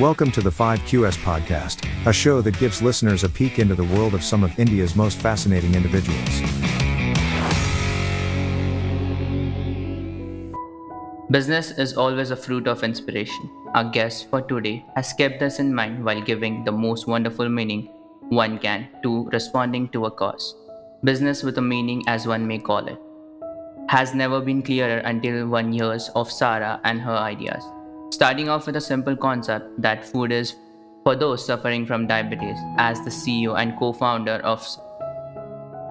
Welcome to the 5QS podcast, a show that gives listeners a peek into the world of some of India's most fascinating individuals. Business is always a fruit of inspiration. Our guest for today has kept this in mind while giving the most wonderful meaning one can to responding to a cause. Business with a meaning, as one may call it, has never been clearer until one hears of Sarrah and her ideas. Starting off with a simple concept that food is for those suffering from diabetes, as the CEO and co founder of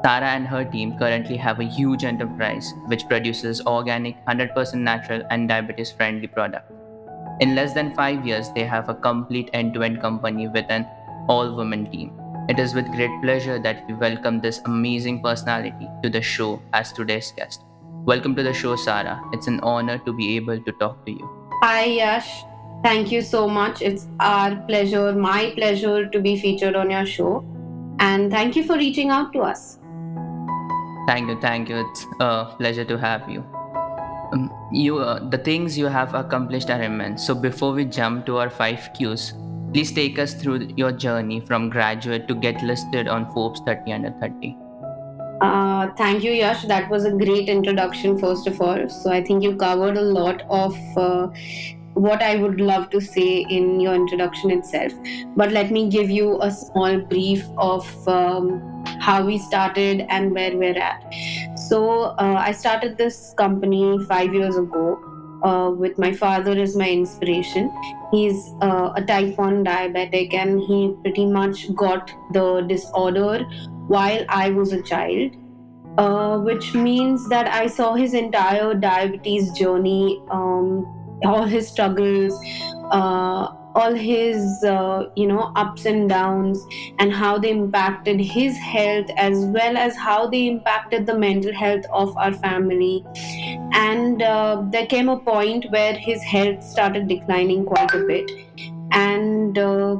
Sarrah and her team currently have a huge enterprise which produces organic, 100% natural, and diabetes friendly products. In less than five years, they have a complete end to end company with an all woman team. It is with great pleasure that we welcome this amazing personality to the show as today's guest. Welcome to the show, Sarrah. It's an honor to be able to talk to you. Hi, Yash. Thank you so much. It's our pleasure, my pleasure to be featured on your show. And thank you for reaching out to us. Thank you, thank you. It's a pleasure to have you. Um, you, uh, the things you have accomplished are immense. So before we jump to our five Qs, please take us through your journey from graduate to get listed on Forbes 30 under 30. Uh, thank you, Yash. That was a great introduction, first of all. So, I think you covered a lot of uh, what I would love to say in your introduction itself. But let me give you a small brief of um, how we started and where we're at. So, uh, I started this company five years ago. Uh, with my father as my inspiration. He's uh, a type 1 diabetic and he pretty much got the disorder while I was a child, uh, which means that I saw his entire diabetes journey, um, all his struggles, uh, all his uh, you know ups and downs, and how they impacted his health as well as how they impacted the mental health of our family. And uh, there came a point where his health started declining quite a bit, and uh,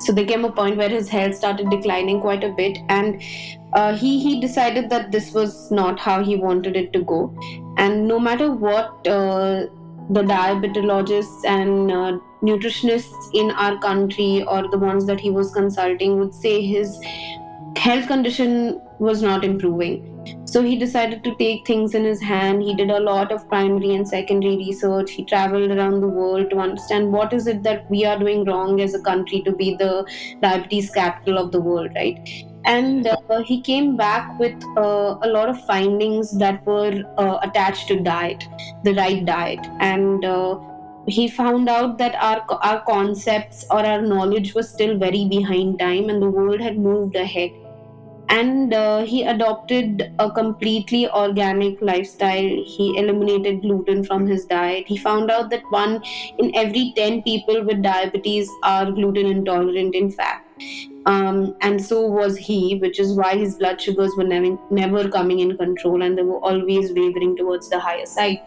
so there came a point where his health started declining quite a bit and uh, he he decided that this was not how he wanted it to go. And no matter what uh, the diabetologists and uh, nutritionists in our country or the ones that he was consulting would say his health condition was not improving so he decided to take things in his hand. He did a lot of primary and secondary research. He traveled around the world to understand what is it that we are doing wrong as a country to be the diabetes capital of the world, right? And uh, he came back with uh, a lot of findings that were uh, attached to diet, the right diet, and uh, he found out that our our concepts or our knowledge was still very behind time, and the world had moved ahead and uh, he adopted a completely organic lifestyle he eliminated gluten from his diet he found out that one in every 10 people with diabetes are gluten intolerant in fact um, and so was he, which is why his blood sugars were never, never coming in control and they were always wavering towards the higher side.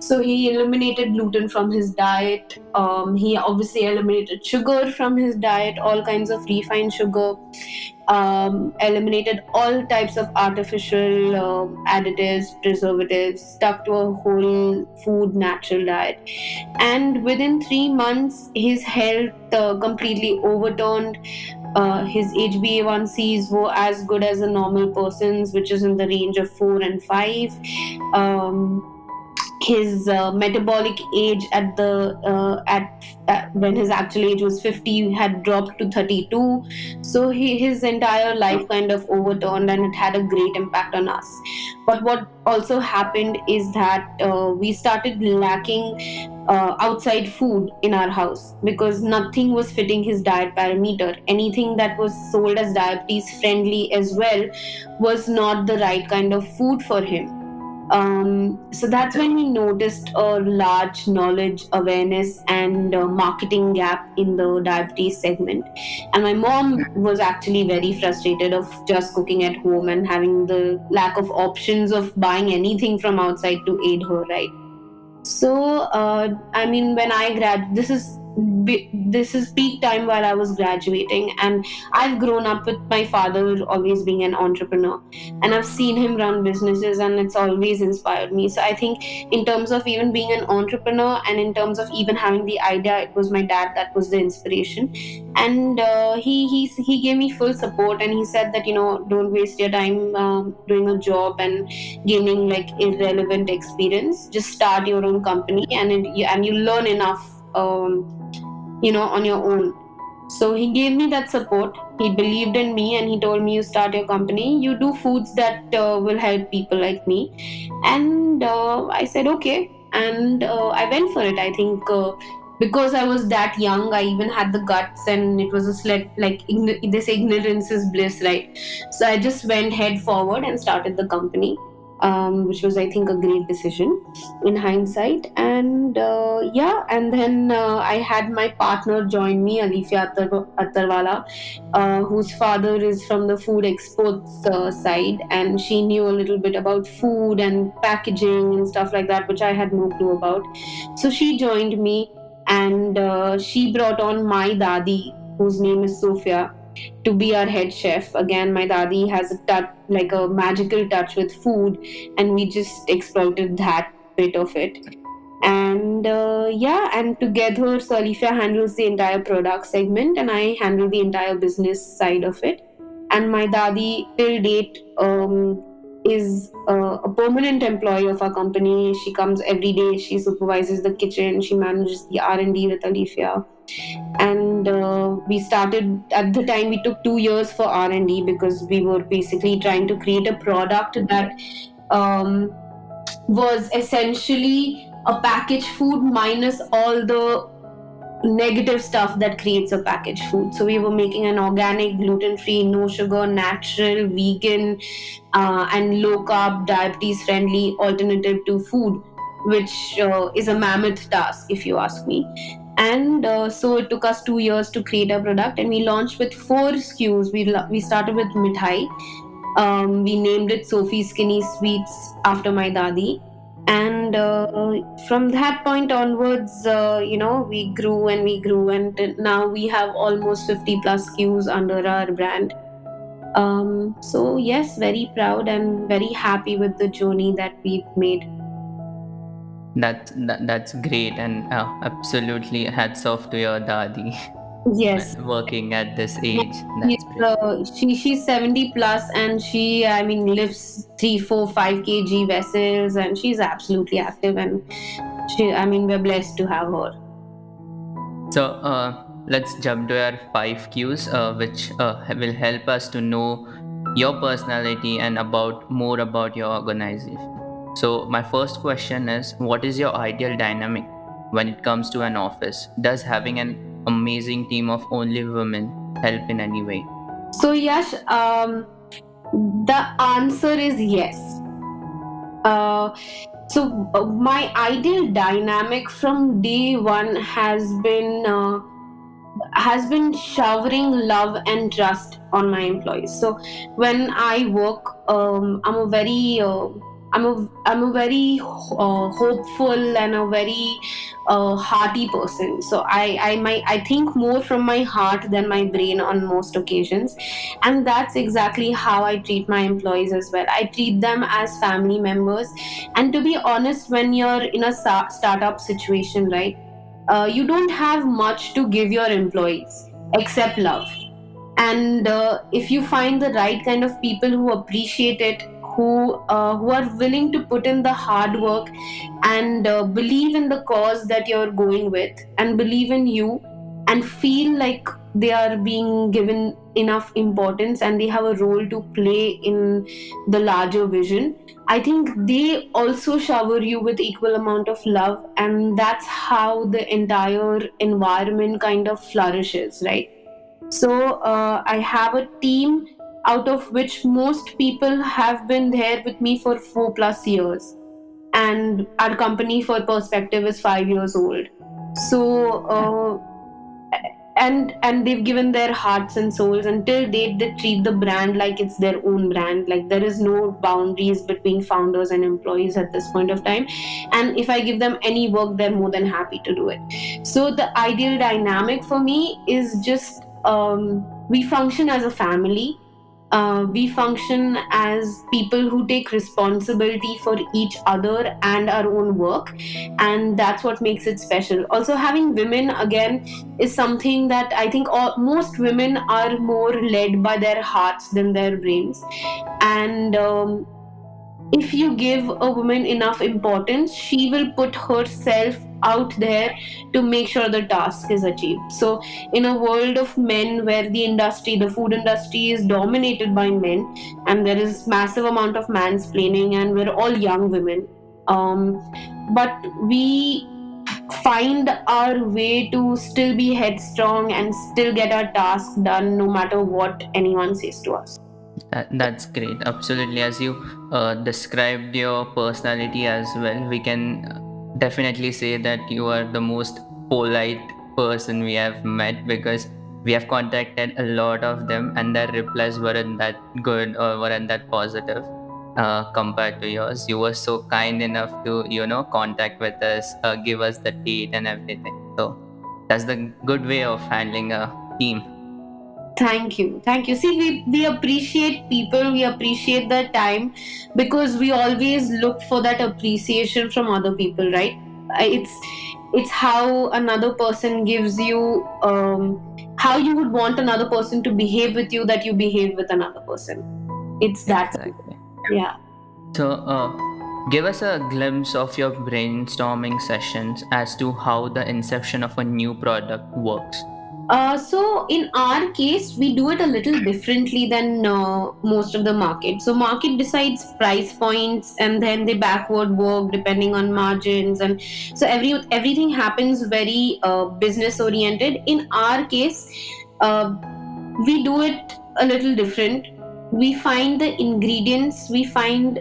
So he eliminated gluten from his diet. Um, he obviously eliminated sugar from his diet, all kinds of refined sugar um, eliminated all types of artificial uh, additives, preservatives, stuck to a whole food natural diet. And within three months, his health uh, completely overturned. Uh, his HbA1cs were as good as a normal person's, which is in the range of four and five. Um, his uh, metabolic age at the uh, at, at, when his actual age was 50 had dropped to 32 so he, his entire life kind of overturned and it had a great impact on us. But what also happened is that uh, we started lacking uh, outside food in our house because nothing was fitting his diet parameter. Anything that was sold as diabetes friendly as well was not the right kind of food for him um, so that's when we noticed a large knowledge, awareness, and uh, marketing gap in the diabetes segment. And my mom was actually very frustrated of just cooking at home and having the lack of options of buying anything from outside to aid her, right? So, uh, I mean, when I grad, this is this is peak time while I was graduating, and I've grown up with my father always being an entrepreneur, and I've seen him run businesses, and it's always inspired me. So I think, in terms of even being an entrepreneur, and in terms of even having the idea, it was my dad that was the inspiration, and uh, he he he gave me full support, and he said that you know don't waste your time um, doing a job and gaining like irrelevant experience. Just start your own company, and it, and you learn enough um, you know on your own. So he gave me that support. He believed in me and he told me you start your company. You do foods that uh, will help people like me. And uh, i said okay. And uh, i went for it. I think uh, because i was that young i even had the guts and it was a sled like ign- this ignorance is bliss right? So i just went head forward and started the company um, which was I think a great decision in hindsight. And uh, yeah, and then uh, I had my partner join me, Alifia Attarwala, uh, whose father is from the food exports uh, side, and she knew a little bit about food and packaging and stuff like that, which I had no clue about. So she joined me, and uh, she brought on my dadi, whose name is Sophia to be our head chef. Again, my dadi has a touch, like a magical touch with food, and we just exploited that bit of it. And uh, yeah, and together, so Alifia handles the entire product segment, and I handle the entire business side of it. And my dadi, till date, um, is uh, a permanent employee of our company. She comes every day. She supervises the kitchen. She manages the R and D with Alifia and uh, we started at the time we took two years for r&d because we were basically trying to create a product that um, was essentially a packaged food minus all the negative stuff that creates a packaged food. So we were making an organic, gluten-free, no sugar, natural, vegan, uh, and low carb, diabetes-friendly alternative to food, which uh, is a mammoth task, if you ask me. And uh, so it took us two years to create a product and we launched with four skus. We, we started with mithai. Um, we named it sophie skinny sweets after my dadi and uh, from that point onwards uh, you know we grew and we grew and now we have almost 50 plus skus under our brand. Um, so yes very proud and very happy with the journey that we've made. That, that that's great and uh, absolutely hats off to your dadi yes. Working at this age uh, she she's 70 plus and she i mean lifts 3 4 5 kg vessels and she's absolutely active and she i mean we're blessed to have her. So uh, let's jump to our five Qs uh, which uh, will help us to know your personality and about more about your organization. So, my first question is What is your ideal dynamic when it comes to an office? Does having an amazing team of only women help in any way? So, Yash, um, the answer is yes. Uh, so, uh, my ideal dynamic from day one has been. Uh, has been showering love and trust on my employees so when i work um, i'm a very uh, I'm a I'm a very uh, hopeful and a very uh, hearty person. So I I my I think more from my heart than my brain on most occasions, and that's exactly how I treat my employees as well. I treat them as family members, and to be honest, when you're in a startup situation, right, uh, you don't have much to give your employees except love. And uh, if you find the right kind of people who appreciate it who uh, who are willing to put in the hard work and uh, believe in the cause that you're going with and believe in you and feel like they are being given enough importance and they have a role to play in the larger vision i think they also shower you with equal amount of love and that's how the entire environment kind of flourishes right? So uh, i have a team out of which most people have been there with me for four plus years. And our company, for perspective, is five years old. So, uh, and and they've given their hearts and souls until date they treat the brand like it's their own brand like there is no boundaries between founders and employees at this point of time and if i give them any work they're more than happy to do it so the ideal dynamic for me is just um, we function as a family uh, we function as people who take responsibility for each other and our own work and that's what makes it special. Also having women again is something that i think all, most women are more led by their hearts than their brains. And um, if you give a woman enough importance she will put herself out there to make sure the task is achieved. So in a world of men where the industry the food industry is dominated by men and there is massive amount of mansplaining and we're all young women um, but we find our way to still be headstrong and still get our task done no matter what anyone says to us. That, that's great. Absolutely. As you uh, described your personality as well we can definitely say that you are the most polite person we have met because we have contacted a lot of them and their replies weren't that good or weren't that positive uh, compared to yours. You were so kind enough to you know contact with us uh, give us the date and everything. So that's the good way of handling a team thank you. Thank you. See we, we appreciate people. We appreciate their time because we always look for that appreciation from other people right? It's it's how another person gives you um, how you would want another person to behave with you that you behave with another person. It's that. Exactly. yeah. So uh, give us a glimpse of your brainstorming sessions as to how the inception of a new product works uh, so in our case, we do it a little differently than uh, most of the market. So market decides price points, and then they backward work depending on margins, and so every everything happens very uh, business oriented. In our case, uh, we do it a little different. We find the ingredients. We find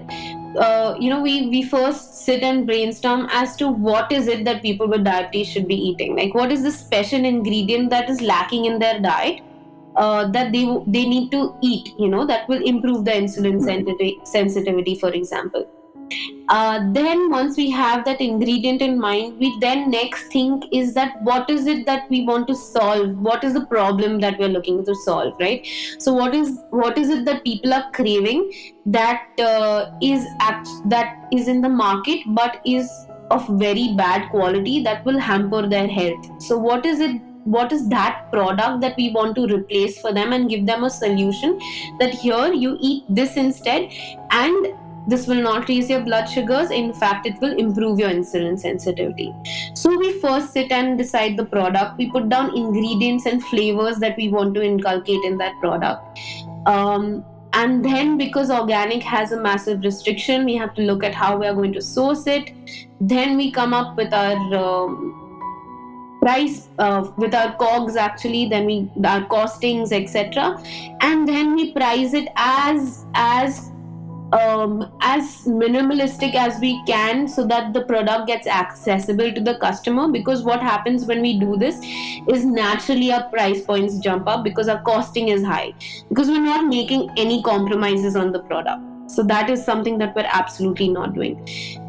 uh, you know we we first sit and brainstorm as to what is it that people with diabetes should be eating. Like what is the special ingredient that is lacking in their diet uh, that they they need to eat you know that will improve the insulin sensitivity for example uh, then once we have that ingredient in mind we then next think is that what is it that we want to solve? What is the problem that we're looking to solve right? So what is what is it that people are craving that uh, is act that is in the market but is of very bad quality that will hamper their health? So what is it what is that product that we want to replace for them and give them a solution that here you eat this instead and this will not raise your blood sugars. In fact, it will improve your insulin sensitivity. So, we first sit and decide the product. We put down ingredients and flavors that we want to inculcate in that product. Um, and then, because organic has a massive restriction, we have to look at how we are going to source it. Then, we come up with our um, price uh, with our cogs actually then we our costings etc and then we price it as as um, as minimalistic as we can so that the product gets accessible to the customer because what happens when we do this is naturally our price points jump up because our costing is high because we're not making any compromises on the product. So that is something that we're absolutely not doing.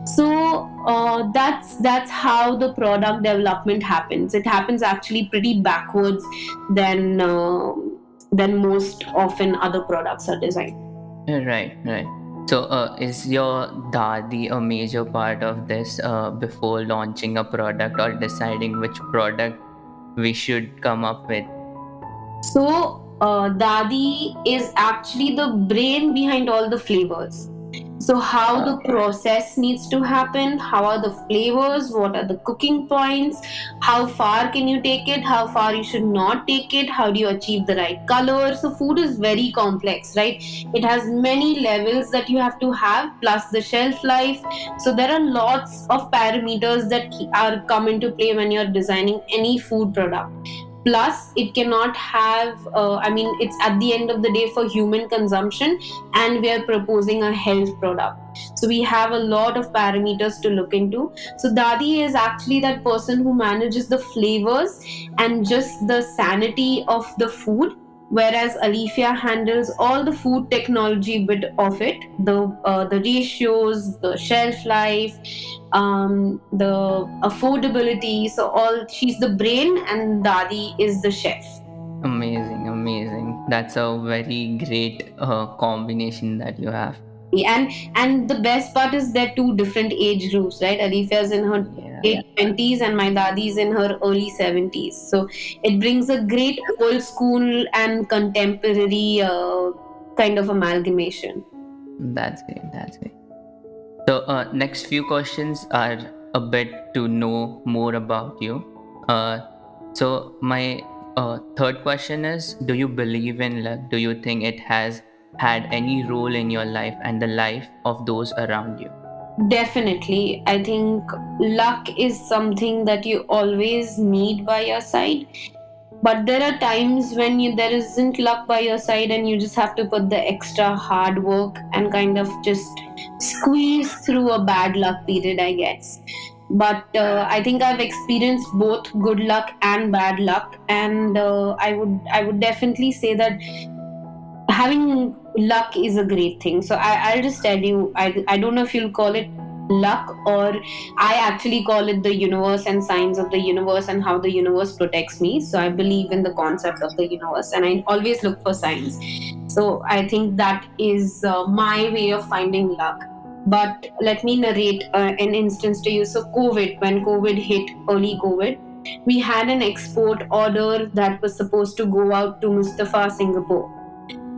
So uh, that's that's how the product development happens. It happens actually pretty backwards than uh, than most often other products are designed. Right right so, uh, is your dadi a major part of this uh, before launching a product or deciding which product we should come up with? So, uh, dadi is actually the brain behind all the flavors. So, how the process needs to happen, how are the flavors, what are the cooking points, how far can you take it, how far you should not take it, how do you achieve the right color. So, food is very complex, right? It has many levels that you have to have, plus the shelf life. So, there are lots of parameters that are come into play when you're designing any food product plus it cannot have uh, i mean it's at the end of the day for human consumption and we are proposing a health product. So we have a lot of parameters to look into. So dadi is actually that person who manages the flavors and just the sanity of the food whereas Alifia handles all the food technology bit of it, the uh, the ratios, the shelf life, um, the affordability. So all she's the brain, and Dadi is the chef. Amazing, amazing. That's a very great uh, combination that you have. And and the best part is they're two different age groups, right? Alifia's in her yeah. late twenties and my dadi's in her early seventies. So it brings a great old school and contemporary uh, kind of amalgamation. That's great. That's great. So, uh, next few questions are a bit to know more about you. Uh, so, my uh, third question is Do you believe in luck? Do you think it has had any role in your life and the life of those around you? Definitely. I think luck is something that you always need by your side but there are times when you there isn't luck by your side and you just have to put the extra hard work and kind of just squeeze through a bad luck period i guess but uh, i think i've experienced both good luck and bad luck and uh, i would i would definitely say that having luck is a great thing. So I, i'll just tell you I, I don't know if you'll call it luck or i actually call it the universe and signs of the universe and how the universe protects me. So i believe in the concept of the universe and i always look for signs. So i think that is uh, my way of finding luck. But let me narrate uh, an instance to you. So covid when covid hit early covid we had an export order that was supposed to go out to mustafa singapore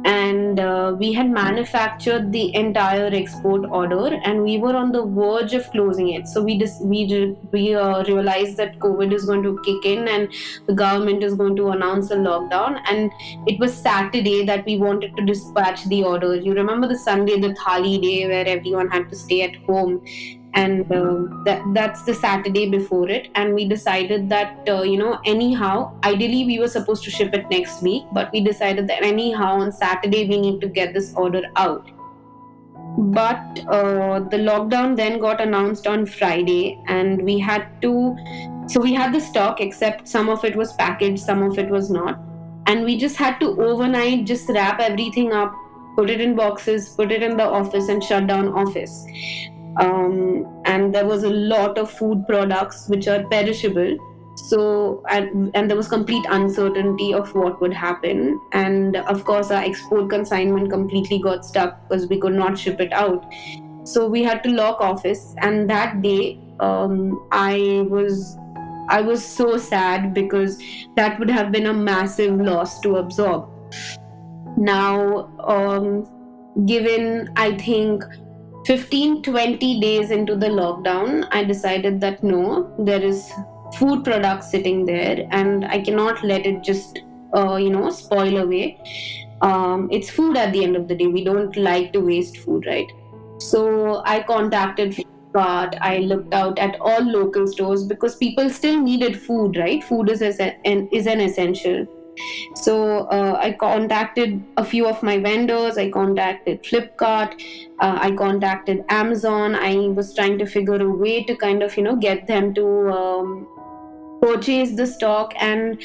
and uh, we had manufactured the entire export order and we were on the verge of closing it. So we just we we uh, realized that covid is going to kick in and the government is going to announce a lockdown. And it was saturday that we wanted to dispatch the order. You remember the sunday the thali day where everyone had to stay at home and uh, that that's the saturday before it. And we decided that uh, you know anyhow ideally we were supposed to ship it next week but we decided that anyhow on saturday we need to get this order out. But uh, the lockdown then got announced on friday and we had to so we had the stock except some of it was packaged some of it was not. And we just had to overnight just wrap everything up put it in boxes put it in the office and shut down office um, and there was a lot of food products which are perishable. So and, and there was complete uncertainty of what would happen. And of course our export consignment completely got stuck because we could not ship it out. So we had to lock office. And that day um, i was i was so sad because that would have been a massive loss to absorb. Now um, given i think 15 20 days into the lockdown i decided that no there is food products sitting there and i cannot let it just uh, you know spoil away um, it's food at the end of the day we don't like to waste food right so i contacted Flipkart. I looked out at all local stores because people still needed food, right? Food is, an, is an essential. So uh, I contacted a few of my vendors. I contacted Flipkart. Uh, I contacted Amazon. I was trying to figure a way to kind of you know get them to um, purchase the stock and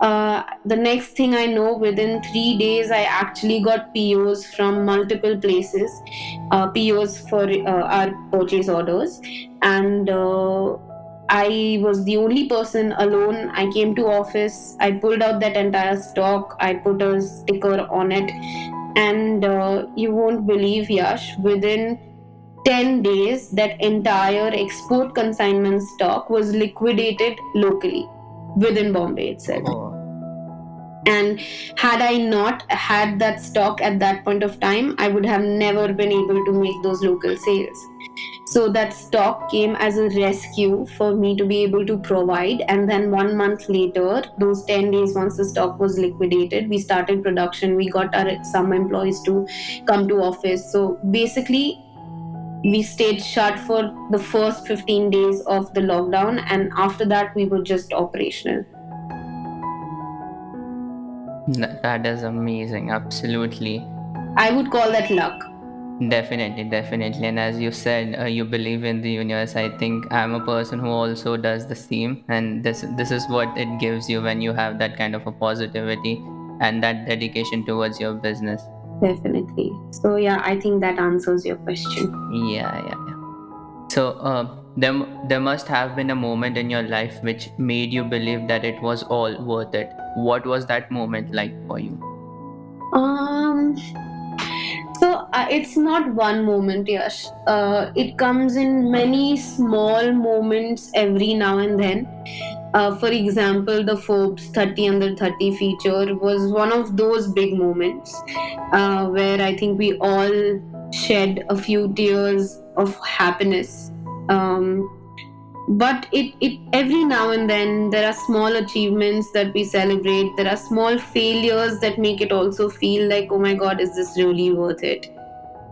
uh, the next thing i know within three days i actually got pos from multiple places uh, pos for uh, our purchase orders and uh, I was the only person alone. I came to office. I pulled out that entire stock. I put a sticker on it, and uh, you won't believe, Yash. Within 10 days, that entire export consignment stock was liquidated locally within Bombay itself. Oh. And had I not had that stock at that point of time, I would have never been able to make those local sales. So that stock came as a rescue for me to be able to provide. And then one month later, those 10 days, once the stock was liquidated, we started production. We got our some employees to come to office. So basically, we stayed shut for the first 15 days of the lockdown, and after that, we were just operational. That is amazing. Absolutely. I would call that luck. Definitely, definitely. And as you said, uh, you believe in the universe. I think I'm a person who also does the same, and this this is what it gives you when you have that kind of a positivity and that dedication towards your business. Definitely. So yeah, I think that answers your question. Yeah, yeah, yeah. So uh, there there must have been a moment in your life which made you believe that it was all worth it. What was that moment like for you? Um so uh, it's not one moment, Yash. Uh, it comes in many small moments every now and then. Uh, for example, the Forbes 30 under 30 feature was one of those big moments uh, where I think we all shed a few tears of happiness. Um, but it, it every now and then there are small achievements that we celebrate. There are small failures that make it also feel like oh my god is this really worth it?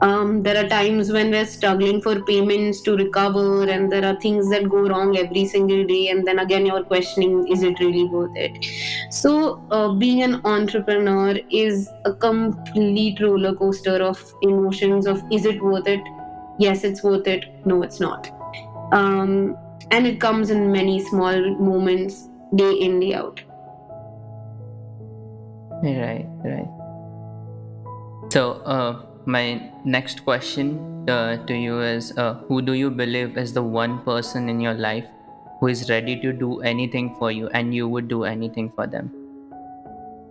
Um, there are times when we're struggling for payments to recover and there are things that go wrong every single day and then again you're questioning is it really worth it? So uh, being an entrepreneur is a complete roller coaster of emotions of is it worth it? Yes it's worth it. No it's not. Um, and it comes in many small moments day in day out. Right right. So uh, my next question uh, to you is uh, who do you believe is the one person in your life who is ready to do anything for you and you would do anything for them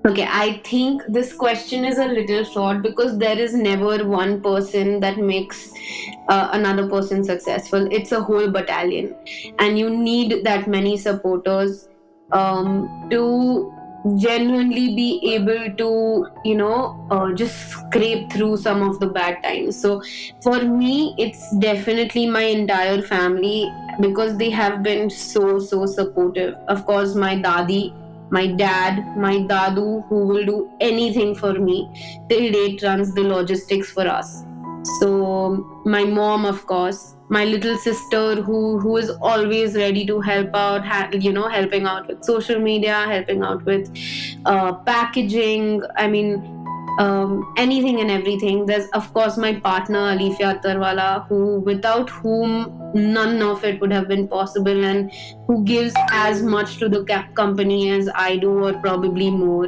Okay, I think this question is a little short because there is never one person that makes uh, another person successful. It's a whole battalion, and you need that many supporters um, to genuinely be able to, you know, uh, just scrape through some of the bad times. So, for me, it's definitely my entire family because they have been so, so supportive. Of course, my dadi my dad, my dadu, who will do anything for me till date runs the logistics for us. So my mom, of course, my little sister, who who is always ready to help out, ha- you know, helping out with social media, helping out with uh, packaging. I mean, um, anything and everything. There's of course my partner Alifia Tarwala, who without whom none of it would have been possible, and who gives as much to the company as I do, or probably more.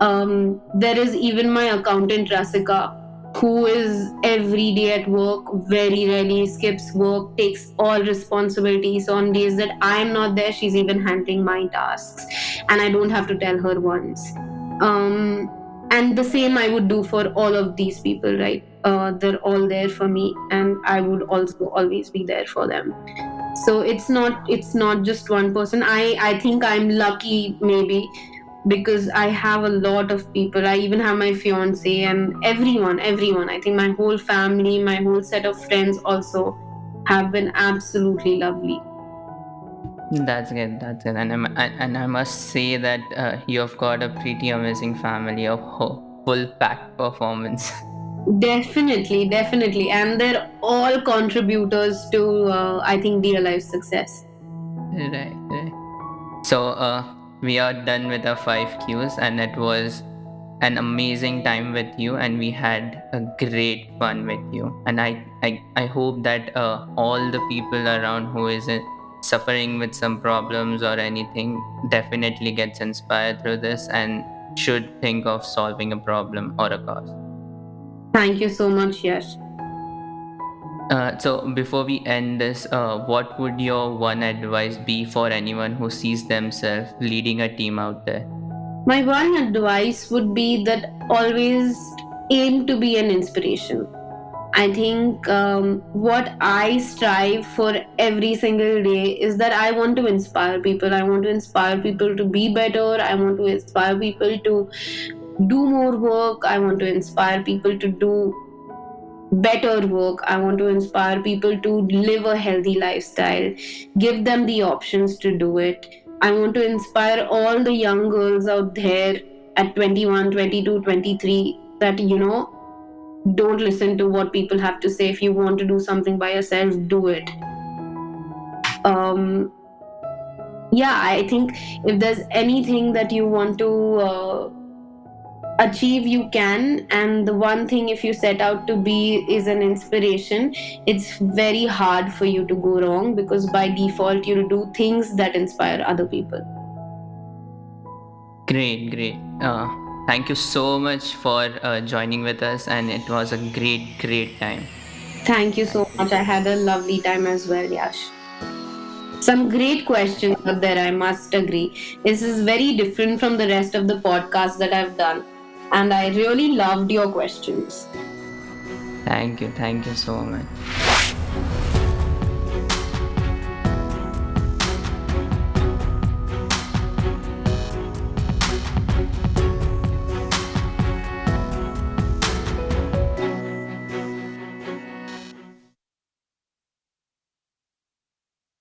Um, there is even my accountant Rasika, who is every day at work, very rarely skips work, takes all responsibilities on days that I'm not there. She's even handling my tasks, and I don't have to tell her once. Um, and the same i would do for all of these people right? Uh, they're all there for me and i would also always be there for them. So it's not it's not just one person. I i think i'm lucky maybe because i have a lot of people. I even have my fiance and everyone everyone. I think my whole family my whole set of friends also have been absolutely lovely that's good. That's good. And I, and I must say that uh, you've got a pretty amazing family of full packed performance. Definitely, definitely, and they're all contributors to uh, I think dear life success. Right, right. So uh, we are done with our five Qs, and it was an amazing time with you, and we had a great fun with you. And I I, I hope that uh, all the people around who is in, suffering with some problems or anything definitely gets inspired through this and should think of solving a problem or a cause. Thank you so much, Yash. Uh, so before we end this, uh, what would your one advice be for anyone who sees themselves leading a team out there? My one advice would be that always aim to be an inspiration I think um, what I strive for every single day is that I want to inspire people. I want to inspire people to be better. I want to inspire people to do more work. I want to inspire people to do better work. I want to inspire people to live a healthy lifestyle, give them the options to do it. I want to inspire all the young girls out there at 21, 22, 23 that, you know, don't listen to what people have to say. If you want to do something by yourself do it. Um yeah i think if there's anything that you want to uh, achieve you can. And the one thing if you set out to be is an inspiration it's very hard for you to go wrong because by default you do things that inspire other people. Great great. Uh, thank you so much for uh, joining with us and it was a great great time thank you so much i had a lovely time as well yash some great questions out there, I must agree. This is very different from the rest of the podcasts that I've done. And I really loved your questions. Thank you. Thank you so much.